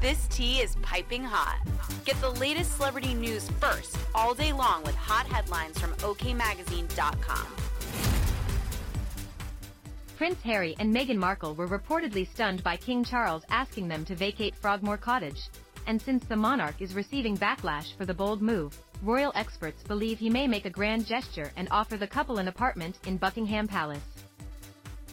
This tea is piping hot. Get the latest celebrity news first all day long with hot headlines from OKMagazine.com. Prince Harry and Meghan Markle were reportedly stunned by King Charles asking them to vacate Frogmore Cottage. And since the monarch is receiving backlash for the bold move, royal experts believe he may make a grand gesture and offer the couple an apartment in Buckingham Palace.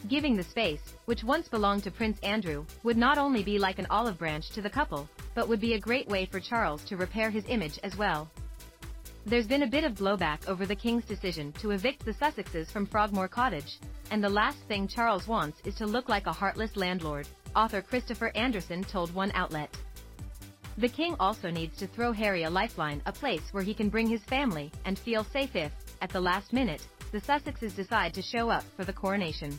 Giving the space, which once belonged to Prince Andrew, would not only be like an olive branch to the couple, but would be a great way for Charles to repair his image as well. There's been a bit of blowback over the King's decision to evict the Sussexes from Frogmore Cottage, and the last thing Charles wants is to look like a heartless landlord, author Christopher Anderson told one outlet. The King also needs to throw Harry a lifeline, a place where he can bring his family and feel safe if, at the last minute, the Sussexes decide to show up for the coronation.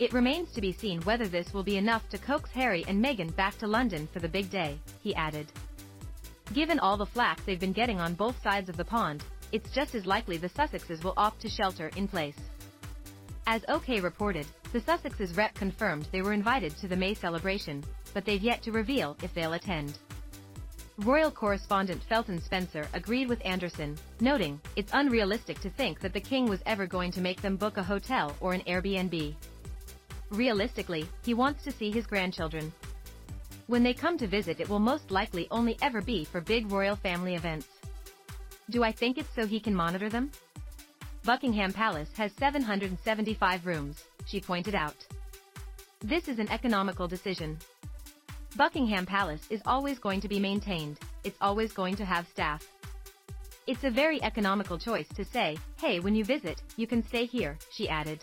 It remains to be seen whether this will be enough to coax Harry and Meghan back to London for the big day, he added. Given all the flack they've been getting on both sides of the pond, it's just as likely the Sussexes will opt to shelter in place. As OK reported, the Sussexes rep confirmed they were invited to the May celebration, but they've yet to reveal if they'll attend. Royal correspondent Felton Spencer agreed with Anderson, noting, it's unrealistic to think that the king was ever going to make them book a hotel or an Airbnb. Realistically, he wants to see his grandchildren. When they come to visit it will most likely only ever be for big royal family events. Do I think it's so he can monitor them? Buckingham Palace has 775 rooms, she pointed out. This is an economical decision. Buckingham Palace is always going to be maintained, it's always going to have staff. It's a very economical choice to say, hey when you visit, you can stay here, she added.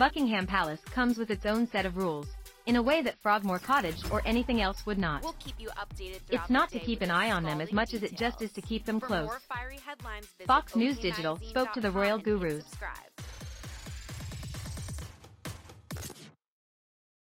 Buckingham Palace comes with its own set of rules, in a way that Frogmore Cottage or anything else would not. We'll keep you updated It's not to keep an eye on them as much as it just is to keep them For close. more fiery headlines, visit Fox News Digital spoke to the royal gurus.